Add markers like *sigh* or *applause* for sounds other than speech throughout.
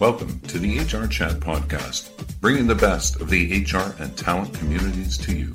Welcome to the HR Chat Podcast, bringing the best of the HR and talent communities to you.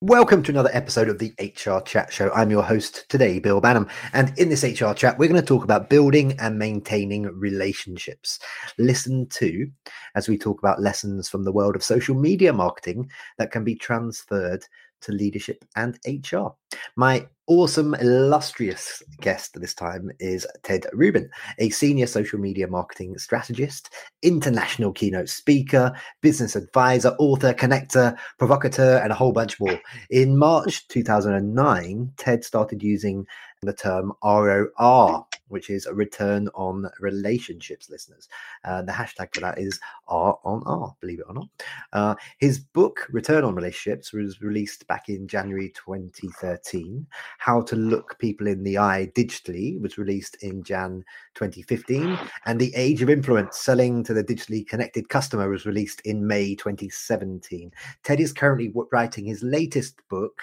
Welcome to another episode of the HR Chat Show. I'm your host today, Bill Banham. And in this HR Chat, we're going to talk about building and maintaining relationships. Listen to as we talk about lessons from the world of social media marketing that can be transferred to leadership and HR. My awesome, illustrious guest this time is Ted Rubin, a senior social media marketing strategist, international keynote speaker, business advisor, author, connector, provocateur, and a whole bunch more. In March 2009, Ted started using the term ROR, which is a return on relationships, listeners. Uh, the hashtag for that is R on R, believe it or not. Uh, his book, Return on Relationships, was released back in January 2013. How to Look People in the Eye Digitally was released in Jan 2015. And The Age of Influence, Selling to the Digitally Connected Customer, was released in May 2017. Ted is currently writing his latest book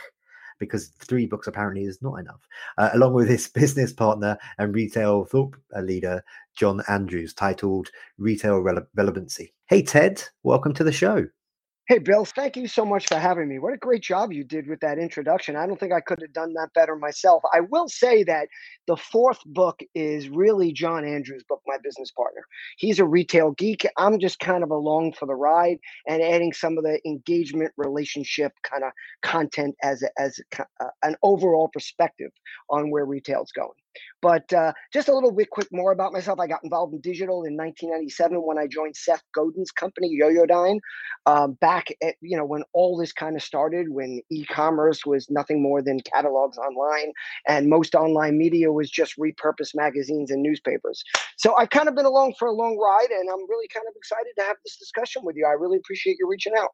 because three books apparently is not enough, uh, along with his *laughs* business partner and retail thought leader, John Andrews, titled Retail Rele- Relevancy. Hey, Ted, welcome to the show. Hey, Bill, thank you so much for having me. What a great job you did with that introduction. I don't think I could have done that better myself. I will say that the fourth book is really John Andrews' book, my business partner. He's a retail geek. I'm just kind of along for the ride and adding some of the engagement relationship kind of content as, a, as a, uh, an overall perspective on where retail's going. But uh, just a little bit quick more about myself. I got involved in digital in 1997 when I joined Seth Godin's company, Yoyodyne. Um, back at, you know, when all this kind of started, when e-commerce was nothing more than catalogs online and most online media was just repurposed magazines and newspapers. So I've kind of been along for a long ride and I'm really kind of excited to have this discussion with you. I really appreciate you reaching out.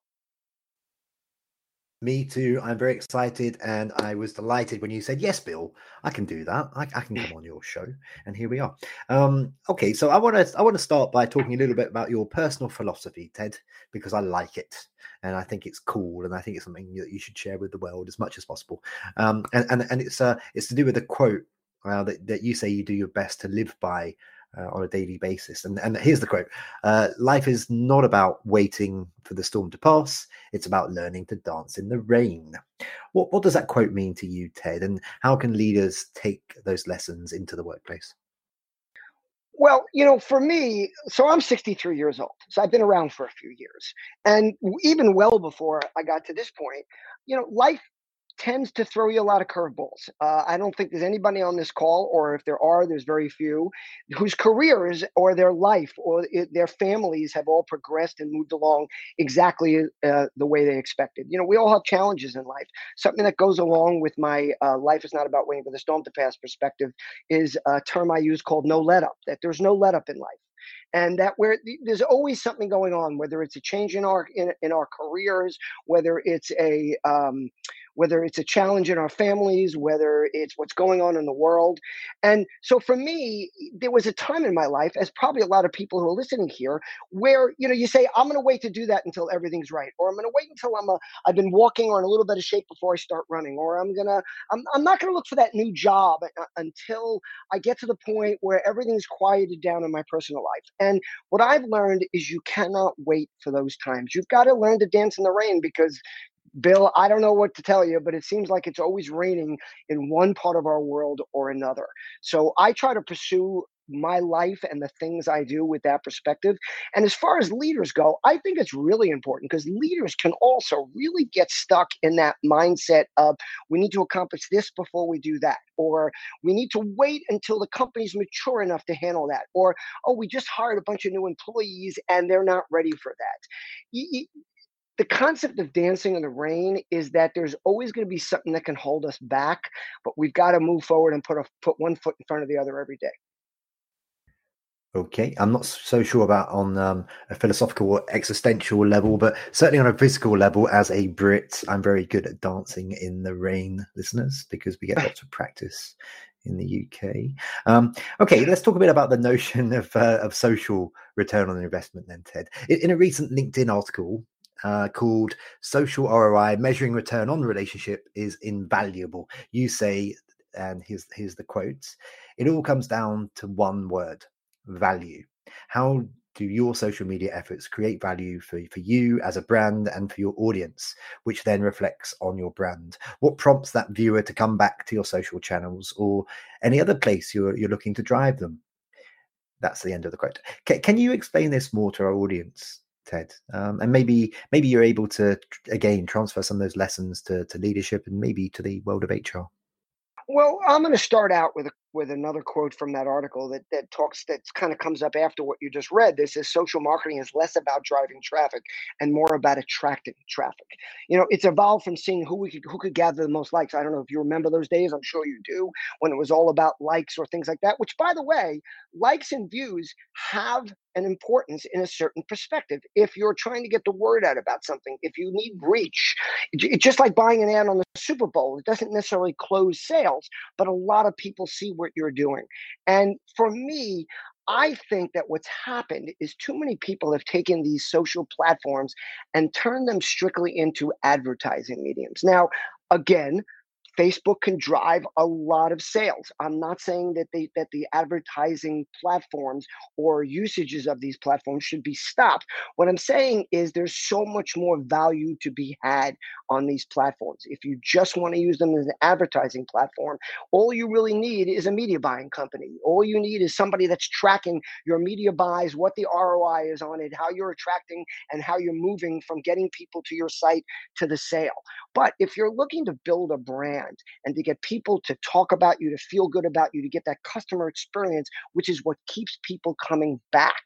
Me too. I'm very excited, and I was delighted when you said, "Yes, Bill, I can do that. I, I can come on your show." And here we are. Um, okay, so I want to I want to start by talking a little bit about your personal philosophy, Ted, because I like it and I think it's cool, and I think it's something that you should share with the world as much as possible. Um, and and and it's uh it's to do with a quote uh, that that you say you do your best to live by uh, on a daily basis. And, and here's the quote uh, Life is not about waiting for the storm to pass, it's about learning to dance in the rain. What, what does that quote mean to you, Ted? And how can leaders take those lessons into the workplace? Well, you know, for me, so I'm 63 years old. So I've been around for a few years. And even well before I got to this point, you know, life tends to throw you a lot of curveballs. Uh, I don't think there's anybody on this call, or if there are, there's very few, whose careers or their life or it, their families have all progressed and moved along exactly uh, the way they expected. You know, we all have challenges in life. Something that goes along with my uh, life is not about waiting for the storm to pass perspective is a term I use called no let up, that there's no let up in life and that where there's always something going on whether it's a change in our in, in our careers whether it's a um, whether it's a challenge in our families, whether it's what's going on in the world. And so for me, there was a time in my life, as probably a lot of people who are listening here, where you know you say, I'm gonna wait to do that until everything's right, or I'm gonna wait until I'm a I've been walking or in a little bit of shape before I start running, or I'm gonna I'm I'm not gonna look for that new job uh, until I get to the point where everything's quieted down in my personal life. And what I've learned is you cannot wait for those times. You've got to learn to dance in the rain because Bill, I don't know what to tell you, but it seems like it's always raining in one part of our world or another. So I try to pursue my life and the things I do with that perspective. And as far as leaders go, I think it's really important because leaders can also really get stuck in that mindset of we need to accomplish this before we do that, or we need to wait until the company's mature enough to handle that, or oh, we just hired a bunch of new employees and they're not ready for that the concept of dancing in the rain is that there's always going to be something that can hold us back, but we've got to move forward and put a put one foot in front of the other every day. Okay, I'm not so sure about on um, a philosophical or existential level, but certainly on a physical level, as a Brit, I'm very good at dancing in the rain, listeners, because we get lots of practice in the UK. Um, okay, let's talk a bit about the notion *laughs* of uh, of social return on investment, then, Ted. In, in a recent LinkedIn article, uh, called Social ROI Measuring Return on Relationship is Invaluable. You say and here's here's the quotes. It all comes down to one word: value. How do your social media efforts create value for, for you as a brand and for your audience, which then reflects on your brand? What prompts that viewer to come back to your social channels or any other place you're, you're looking to drive them? That's the end of the quote. Can, can you explain this more to our audience, Ted? Um, and maybe maybe you're able to again transfer some of those lessons to, to leadership and maybe to the world of HR. Well, I'm going to start out with a with another quote from that article that that talks that kind of comes up after what you just read. This is social marketing is less about driving traffic and more about attracting traffic. You know, it's evolved from seeing who we could who could gather the most likes. I don't know if you remember those days. I'm sure you do when it was all about likes or things like that. Which, by the way, likes and views have an importance in a certain perspective. If you're trying to get the word out about something, if you need reach, it's just like buying an ad on the Super Bowl. It doesn't necessarily close sales, but a lot of people see what you're doing. And for me, I think that what's happened is too many people have taken these social platforms and turned them strictly into advertising mediums. Now, again, Facebook can drive a lot of sales. I'm not saying that they that the advertising platforms or usages of these platforms should be stopped. What I'm saying is there's so much more value to be had on these platforms. If you just want to use them as an advertising platform, all you really need is a media buying company. All you need is somebody that's tracking your media buys, what the ROI is on it, how you're attracting and how you're moving from getting people to your site to the sale. But if you're looking to build a brand and to get people to talk about you, to feel good about you, to get that customer experience, which is what keeps people coming back,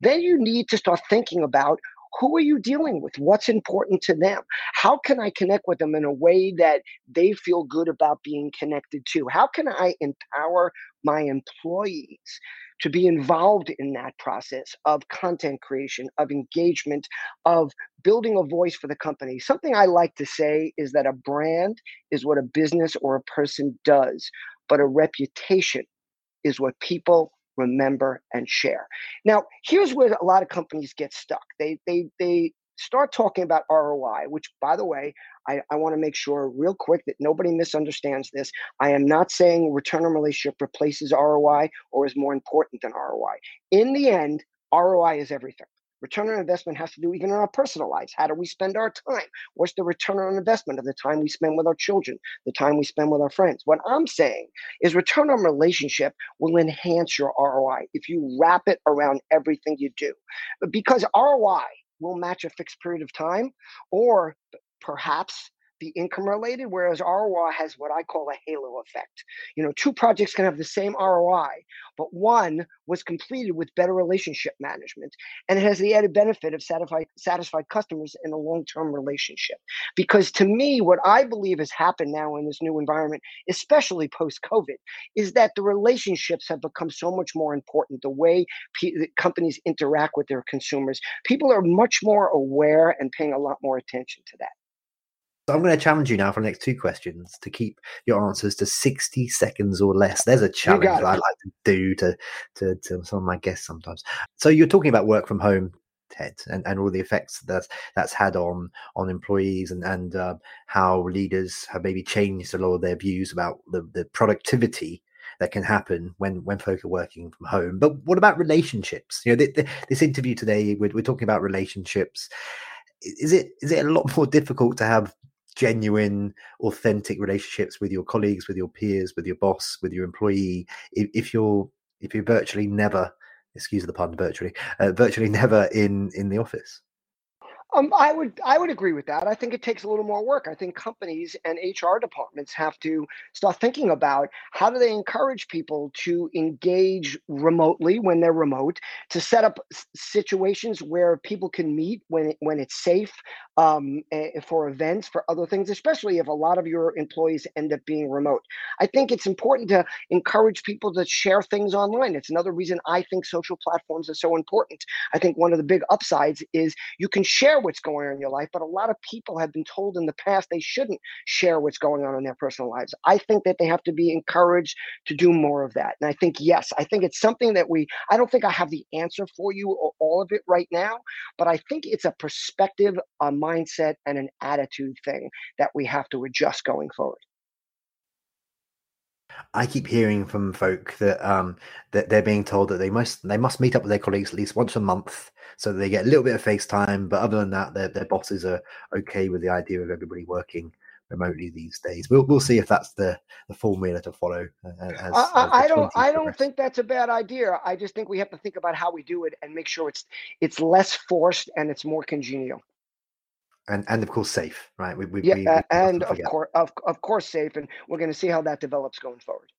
then you need to start thinking about who are you dealing with? What's important to them? How can I connect with them in a way that they feel good about being connected to? How can I empower my employees to be involved in that process of content creation, of engagement, of building a voice for the company? Something I like to say is that a brand is what a business or a person does, but a reputation is what people remember, and share. Now, here's where a lot of companies get stuck. They they they start talking about ROI, which by the way, I, I want to make sure real quick that nobody misunderstands this. I am not saying return on relationship replaces ROI or is more important than ROI. In the end, ROI is everything. Return on investment has to do even in our personal lives. How do we spend our time? What's the return on investment of the time we spend with our children, the time we spend with our friends? What I'm saying is return on relationship will enhance your ROI if you wrap it around everything you do. Because ROI will match a fixed period of time or perhaps the income related, whereas ROI has what I call a halo effect. You know, two projects can have the same ROI, but one was completed with better relationship management and it has the added benefit of satisfied, satisfied customers in a long term relationship. Because to me, what I believe has happened now in this new environment, especially post COVID, is that the relationships have become so much more important. The way p- companies interact with their consumers, people are much more aware and paying a lot more attention to that. So I'm going to challenge you now for the next two questions to keep your answers to 60 seconds or less. There's a challenge I like to do to, to, to some of my guests sometimes. So you're talking about work from home, Ted, and, and all the effects that that's had on on employees and and uh, how leaders have maybe changed a lot of their views about the, the productivity that can happen when when folk are working from home. But what about relationships? You know, the, the, this interview today, we're, we're talking about relationships. Is it is it a lot *laughs* more difficult to have genuine, authentic relationships with your colleagues, with your peers, with your boss, with your employee. If, if you're if you're virtually never, excuse the pun, virtually, uh, virtually *laughs* never in in the office. Um, I would I would agree with that. I think it takes a little more work. I think companies and HR departments have to start thinking about how do they encourage people to engage remotely when they're remote, to set up situations where people can meet when when it's safe um, for events, for other things, especially if a lot of your employees end up being remote. I think it's important to encourage people to share things online. It's another reason I think social platforms are so important. I think one of the big upsides is you can share what's going on in your life, but a lot of people have been told in the past they shouldn't share what's going on in their personal lives. I think that they have to be encouraged to do more of that. And I think, yes, I think it's something that we, I don't think I have the answer for you or all of it right now, but I think it's a perspective, a mindset, and an attitude thing that we have to adjust going forward. I keep hearing from folk that um, that they're being told that they must they must meet up with their colleagues at least once a month, so they get a little bit of face time. But other than that, their their bosses are okay with the idea of everybody working remotely these days. We'll we'll see if that's the the formula to follow. Uh, as, I, as I don't I don't think that's a bad idea. I just think we have to think about how we do it and make sure it's it's less forced and it's more congenial and and of course safe, right? We, we, yeah, we, we and of course, of, of course, safe, and we're going to see how that develops going forward.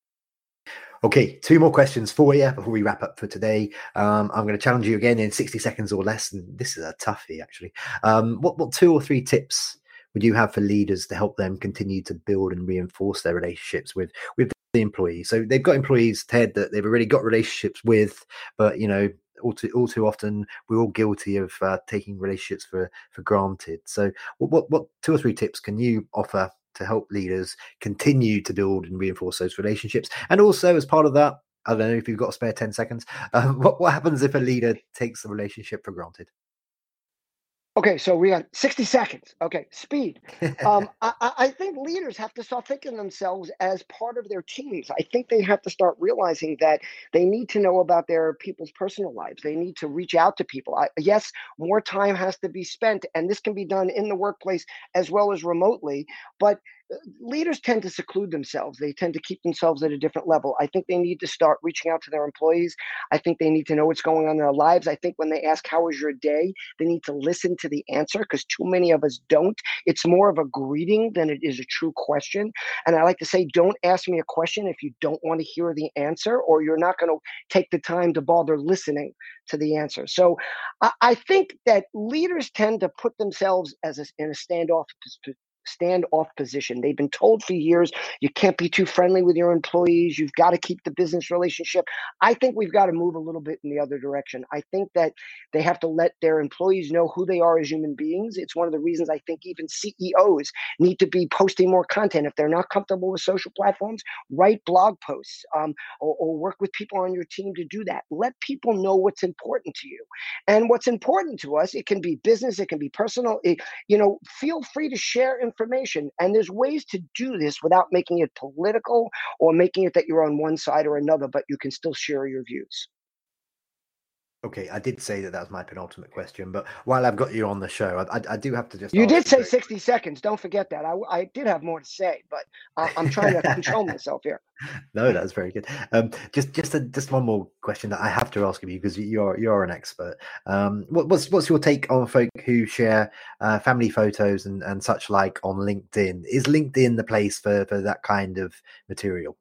Okay, two more questions for you before we wrap up for today. Um, I'm going to challenge you again in 60 seconds or less, and this is a toughie actually. Um, what what two or three tips would you have for leaders to help them continue to build and reinforce their relationships with with the employees? So they've got employees, Ted, that they've already got relationships with, but you know all too all too often we're all guilty of uh, taking relationships for for granted. So, what, what what two or three tips can you offer to help leaders continue to build and reinforce those relationships? And also, as part of that, I don't know if you've got a spare ten seconds. *laughs* What what happens if a leader takes the relationship for granted? Okay, so we got 60 seconds. Okay, speed. *laughs* Um, I, I, think leaders have to start thinking themselves as part of their teams. I think they have to start realizing that they need to know about their people's personal lives. They need to reach out to people. I, yes, more time has to be spent, and this can be done in the workplace as well as remotely. But leaders tend to seclude themselves. They tend to keep themselves at a different level. I think they need to start reaching out to their employees. I think they need to know what's going on in their lives. I think when they ask, How was your day? they need to listen to the answer because too many of us don't. It's more of a greeting than it is a true question. And I like to say, Don't ask me a question if you don't want to hear the answer or you're not going to take the time to bother listening to the answer. So I, I think that leaders tend to put themselves as a, in a standoff standoff position. They've been told for years you can't be too friendly with your employees. You've got to keep the business relationship. I think we've got to move a little bit in the other direction. I think that they have to let their employees know who they are as human beings. It's one of the reasons I think even CEOs need to be posting more content. If they're not comfortable with social platforms, write blog posts um, or, or work with people on your team to do that. Let people know what's important to you. And what's important to us, it can be business, it can be personal. It, you know, feel free to share information information. And there's ways to do this without making it political or making it that you're on one side or another, but you can still share your views. Okay, I did say that that was my penultimate question, but while I've got you on the show, I, I, I do have to just. You did say sixty seconds. Don't forget that. I, I did have more to say, but uh, I'm *laughs* trying to control myself here. No, that's very good. Um, just just a, just one more question that I have to ask of you because you're you're an expert. Um, what, what's what's your take on folk who share uh, family photos and and such like on LinkedIn? Is LinkedIn the place for for that kind of material?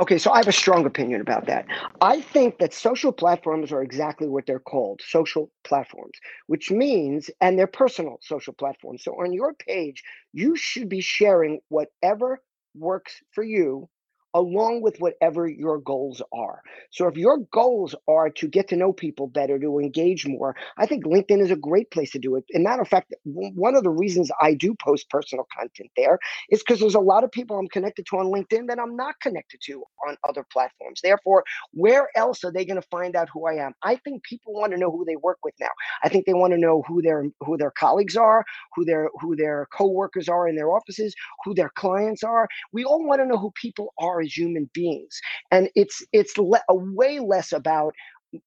Okay, so I have a strong opinion about that. I think that social platforms are exactly what they're called social platforms, which means, and they're personal social platforms. So on your page, you should be sharing whatever works for you along with whatever your goals are. So if your goals are to get to know people better, to engage more, I think LinkedIn is a great place to do it. And matter of fact, one of the reasons I do post personal content there is because there's a lot of people I'm connected to on LinkedIn that I'm not connected to on other platforms. Therefore, where else are they going to find out who I am? I think people want to know who they work with now. I think they want to know who their who their colleagues are, who their who their coworkers are in their offices, who their clients are. We all want to know who people are as human beings. And it's it's le- way less about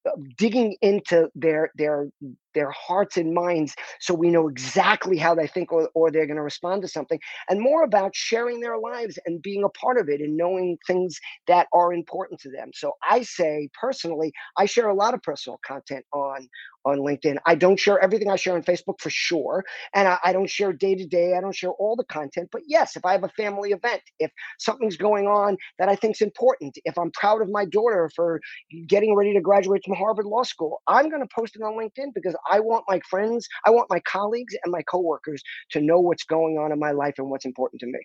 uh, digging into their their their hearts and minds so we know exactly how they think or, or they're going to respond to something and more about sharing their lives and being a part of it and knowing things that are important to them. So i say personally i share a lot of personal content on on linkedin. I don't share everything i share on facebook for sure and I, I don't share day to day i don't share all the content but yes if i have a family event if something's going on that i think is important if i'm proud of my daughter for getting ready to graduate from harvard law school i'm going to post it on linkedin because I want my friends, I want my colleagues and my coworkers to know what's going on in my life and what's important to me.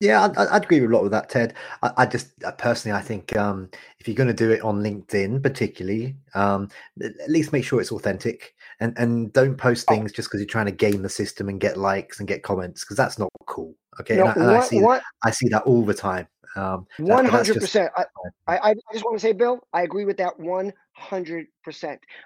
Yeah, I'd, I'd agree with a lot with that, Ted. I, I just uh, personally, I think um, if you're going to do it on LinkedIn, particularly, um, at least make sure it's authentic and and don't post oh. things just because you're trying to game the system and get likes and get comments because that's not cool. Okay, no, and, I, and what, I see what, I see that all the time. Um, one hundred percent. I, I just want to say, Bill, I agree with that 100%.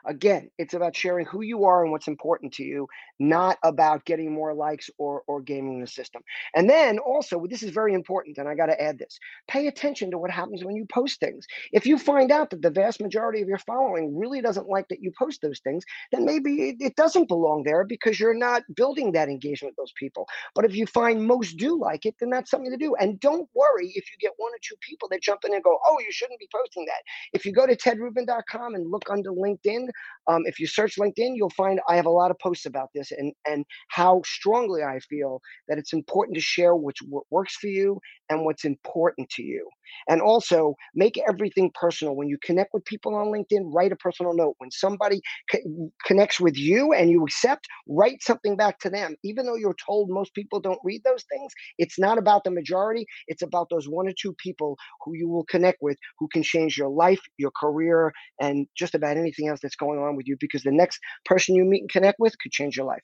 Again, it's about sharing who you are and what's important to you, not about getting more likes or, or gaming the system. And then also, this is very important, and I got to add this pay attention to what happens when you post things. If you find out that the vast majority of your following really doesn't like that you post those things, then maybe it, it doesn't belong there because you're not building that engagement with those people. But if you find most do like it, then that's something to do. And don't worry if you get one or two people that jump in and go, oh, you shouldn't be posting that. If you go to tedrubin.com and look under LinkedIn, um, if you search LinkedIn, you'll find I have a lot of posts about this and, and how strongly I feel that it's important to share what's, what works for you and what's important to you. And also make everything personal. When you connect with people on LinkedIn, write a personal note. When somebody co- connects with you and you accept, write something back to them. Even though you're told most people don't read those things, it's not about the majority. It's about those one or two people who you will connect with who can change your life, your career, and just about anything else that's going on with you because the next person you meet and connect with could change your life.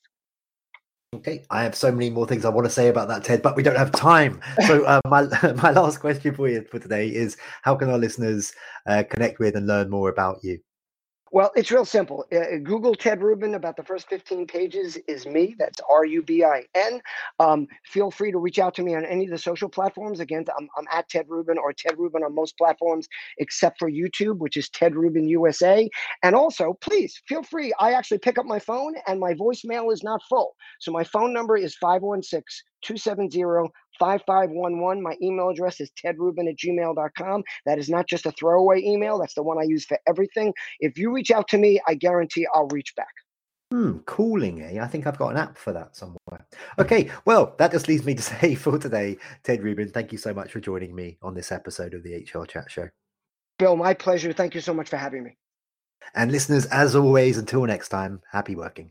Okay, I have so many more things I want to say about that, Ted, but we don't have time. So, uh, my *laughs* my last question for you for today is: How can our listeners uh, connect with and learn more about you? Well, it's real simple. Uh, Google Ted Rubin. About the first 15 pages is me. That's R U B I N. Um, feel free to reach out to me on any of the social platforms. Again, I'm, I'm at Ted Rubin or Ted Rubin on most platforms except for YouTube, which is Ted Rubin USA. And also, please feel free. I actually pick up my phone and my voicemail is not full. So my phone number is 516 270 5511. My email address is tedrubin at gmail.com. That is not just a throwaway email, that's the one I use for everything. If you reach out to me, I guarantee I'll reach back. Hmm, calling, eh? I think I've got an app for that somewhere. Okay, well, that just leaves me to *laughs* say for today, Ted Rubin, thank you so much for joining me on this episode of the HR Chat Show. Bill, my pleasure. Thank you so much for having me. And listeners, as always, until next time, happy working.